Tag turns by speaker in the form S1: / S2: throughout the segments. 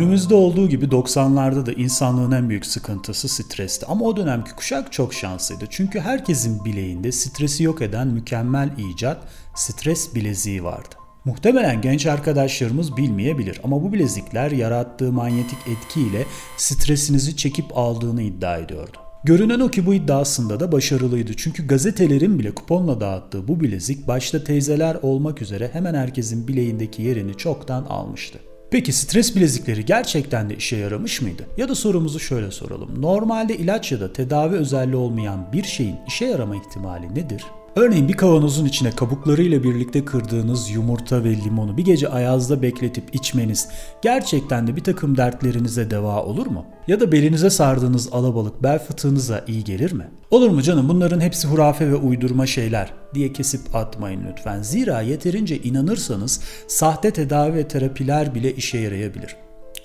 S1: Günümüzde olduğu gibi 90'larda da insanlığın en büyük sıkıntısı stresti. Ama o dönemki kuşak çok şanslıydı. Çünkü herkesin bileğinde stresi yok eden mükemmel icat stres bileziği vardı. Muhtemelen genç arkadaşlarımız bilmeyebilir ama bu bilezikler yarattığı manyetik etkiyle stresinizi çekip aldığını iddia ediyordu. Görünen o ki bu iddiasında da başarılıydı. Çünkü gazetelerin bile kuponla dağıttığı bu bilezik başta teyzeler olmak üzere hemen herkesin bileğindeki yerini çoktan almıştı. Peki stres bilezikleri gerçekten de işe yaramış mıydı? Ya da sorumuzu şöyle soralım. Normalde ilaç ya da tedavi özelliği olmayan bir şeyin işe yarama ihtimali nedir? Örneğin bir kavanozun içine kabuklarıyla birlikte kırdığınız yumurta ve limonu bir gece ayazda bekletip içmeniz gerçekten de bir takım dertlerinize deva olur mu? Ya da belinize sardığınız alabalık bel fıtığınıza iyi gelir mi? Olur mu canım bunların hepsi hurafe ve uydurma şeyler diye kesip atmayın lütfen. Zira yeterince inanırsanız sahte tedavi ve terapiler bile işe yarayabilir.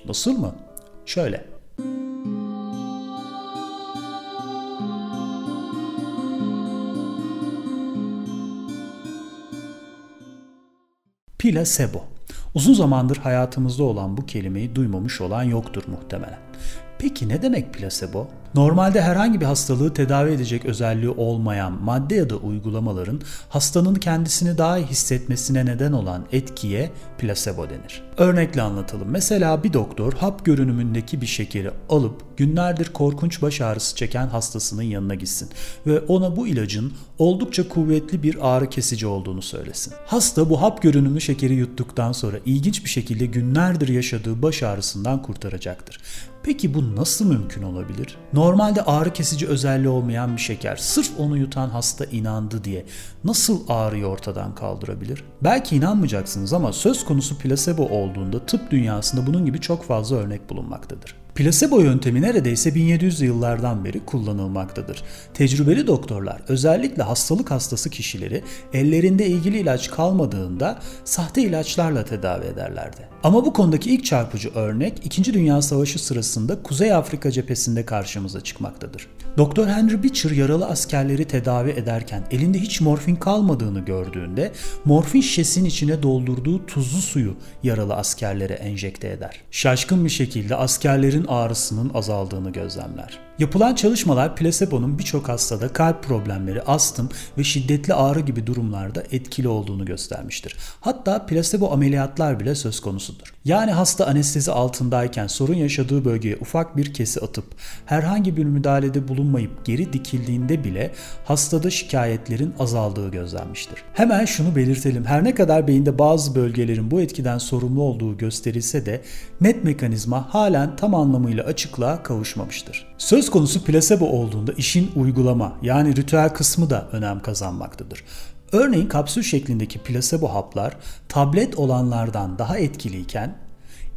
S1: Nasıl mı? Şöyle. Plasebo. Uzun zamandır hayatımızda olan bu kelimeyi duymamış olan yoktur muhtemelen. Peki ne demek plasebo? Normalde herhangi bir hastalığı tedavi edecek özelliği olmayan madde ya da uygulamaların hastanın kendisini daha iyi hissetmesine neden olan etkiye plasebo denir. Örnekle anlatalım. Mesela bir doktor hap görünümündeki bir şekeri alıp günlerdir korkunç baş ağrısı çeken hastasının yanına gitsin ve ona bu ilacın oldukça kuvvetli bir ağrı kesici olduğunu söylesin. Hasta bu hap görünümlü şekeri yuttuktan sonra ilginç bir şekilde günlerdir yaşadığı baş ağrısından kurtaracaktır. Peki bu nasıl mümkün olabilir? Normalde ağrı kesici özelliği olmayan bir şeker sırf onu yutan hasta inandı diye nasıl ağrıyı ortadan kaldırabilir? Belki inanmayacaksınız ama söz konusu plasebo olduğunda tıp dünyasında bunun gibi çok fazla örnek bulunmaktadır. Plasebo yöntemi neredeyse 1700 yıllardan beri kullanılmaktadır. Tecrübeli doktorlar özellikle hastalık hastası kişileri ellerinde ilgili ilaç kalmadığında sahte ilaçlarla tedavi ederlerdi. Ama bu konudaki ilk çarpıcı örnek 2. Dünya Savaşı sırasında Kuzey Afrika cephesinde karşımıza çıkmaktadır. Doktor Henry Beecher yaralı askerleri tedavi ederken elinde hiç morfin kalmadığını gördüğünde morfin şişesinin içine doldurduğu tuzlu suyu yaralı askerlere enjekte eder. Şaşkın bir şekilde askerlerin ağrısının azaldığını gözlemler. Yapılan çalışmalar plasebonun birçok hastada kalp problemleri, astım ve şiddetli ağrı gibi durumlarda etkili olduğunu göstermiştir. Hatta plasebo ameliyatlar bile söz konusudur. Yani hasta anestezi altındayken sorun yaşadığı bölgeye ufak bir kesi atıp herhangi bir müdahalede bulunmayıp geri dikildiğinde bile hastada şikayetlerin azaldığı gözlenmiştir. Hemen şunu belirtelim. Her ne kadar beyinde bazı bölgelerin bu etkiden sorumlu olduğu gösterilse de net mekanizma halen tam anlamıyla açıklığa kavuşmamıştır. Söz konusu plasebo olduğunda işin uygulama yani ritüel kısmı da önem kazanmaktadır. Örneğin kapsül şeklindeki plasebo haplar tablet olanlardan daha etkiliyken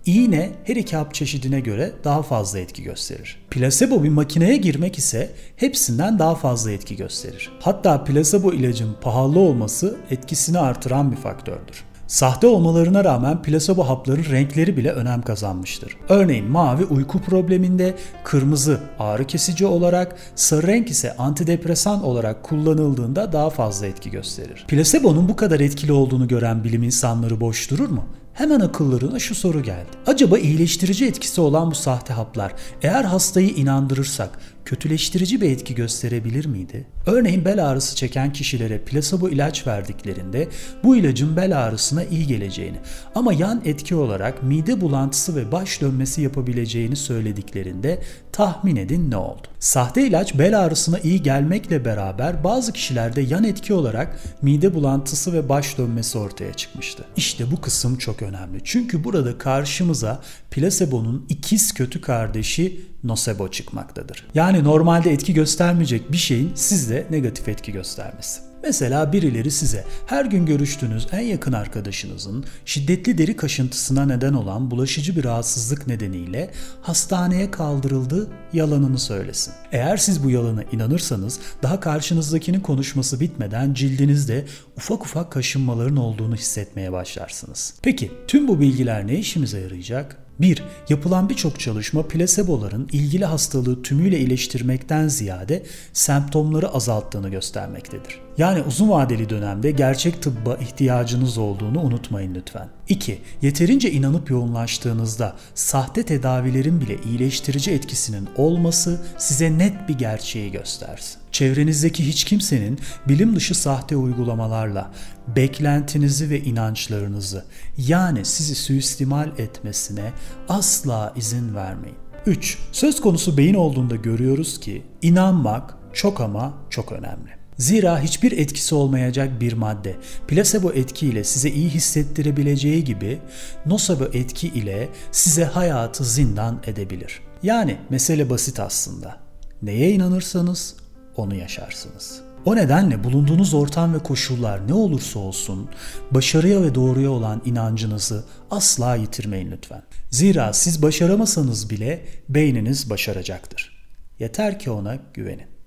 S1: iğne her iki hap çeşidine göre daha fazla etki gösterir. Plasebo bir makineye girmek ise hepsinden daha fazla etki gösterir. Hatta plasebo ilacın pahalı olması etkisini artıran bir faktördür. Sahte olmalarına rağmen plasebo hapların renkleri bile önem kazanmıştır. Örneğin mavi uyku probleminde, kırmızı ağrı kesici olarak, sarı renk ise antidepresan olarak kullanıldığında daha fazla etki gösterir. Plasebo'nun bu kadar etkili olduğunu gören bilim insanları boş durur mu? Hemen akıllarına şu soru geldi. Acaba iyileştirici etkisi olan bu sahte haplar eğer hastayı inandırırsak kötüleştirici bir etki gösterebilir miydi? Örneğin bel ağrısı çeken kişilere plasebo ilaç verdiklerinde bu ilacın bel ağrısına iyi geleceğini ama yan etki olarak mide bulantısı ve baş dönmesi yapabileceğini söylediklerinde tahmin edin ne oldu? Sahte ilaç bel ağrısına iyi gelmekle beraber bazı kişilerde yan etki olarak mide bulantısı ve baş dönmesi ortaya çıkmıştı. İşte bu kısım çok önemli. Çünkü burada karşımıza plasebonun ikiz kötü kardeşi nocebo çıkmaktadır. Yani normalde etki göstermeyecek bir şeyin sizde negatif etki göstermesi. Mesela birileri size her gün görüştüğünüz en yakın arkadaşınızın şiddetli deri kaşıntısına neden olan bulaşıcı bir rahatsızlık nedeniyle hastaneye kaldırıldığı yalanını söylesin. Eğer siz bu yalana inanırsanız daha karşınızdakinin konuşması bitmeden cildinizde ufak ufak kaşınmaların olduğunu hissetmeye başlarsınız. Peki tüm bu bilgiler ne işimize yarayacak? 1. Yapılan birçok çalışma plaseboların ilgili hastalığı tümüyle iyileştirmekten ziyade semptomları azalttığını göstermektedir. Yani uzun vadeli dönemde gerçek tıbba ihtiyacınız olduğunu unutmayın lütfen. 2. Yeterince inanıp yoğunlaştığınızda sahte tedavilerin bile iyileştirici etkisinin olması size net bir gerçeği göstersin. Çevrenizdeki hiç kimsenin bilim dışı sahte uygulamalarla beklentinizi ve inançlarınızı yani sizi suistimal etmesine asla izin vermeyin. 3. Söz konusu beyin olduğunda görüyoruz ki inanmak çok ama çok önemli. Zira hiçbir etkisi olmayacak bir madde plasebo etkiyle size iyi hissettirebileceği gibi nocebo etki ile size hayatı zindan edebilir. Yani mesele basit aslında. Neye inanırsanız onu yaşarsınız. O nedenle bulunduğunuz ortam ve koşullar ne olursa olsun başarıya ve doğruya olan inancınızı asla yitirmeyin lütfen. Zira siz başaramasanız bile beyniniz başaracaktır. Yeter ki ona güvenin.